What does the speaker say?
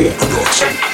Hardcore Production.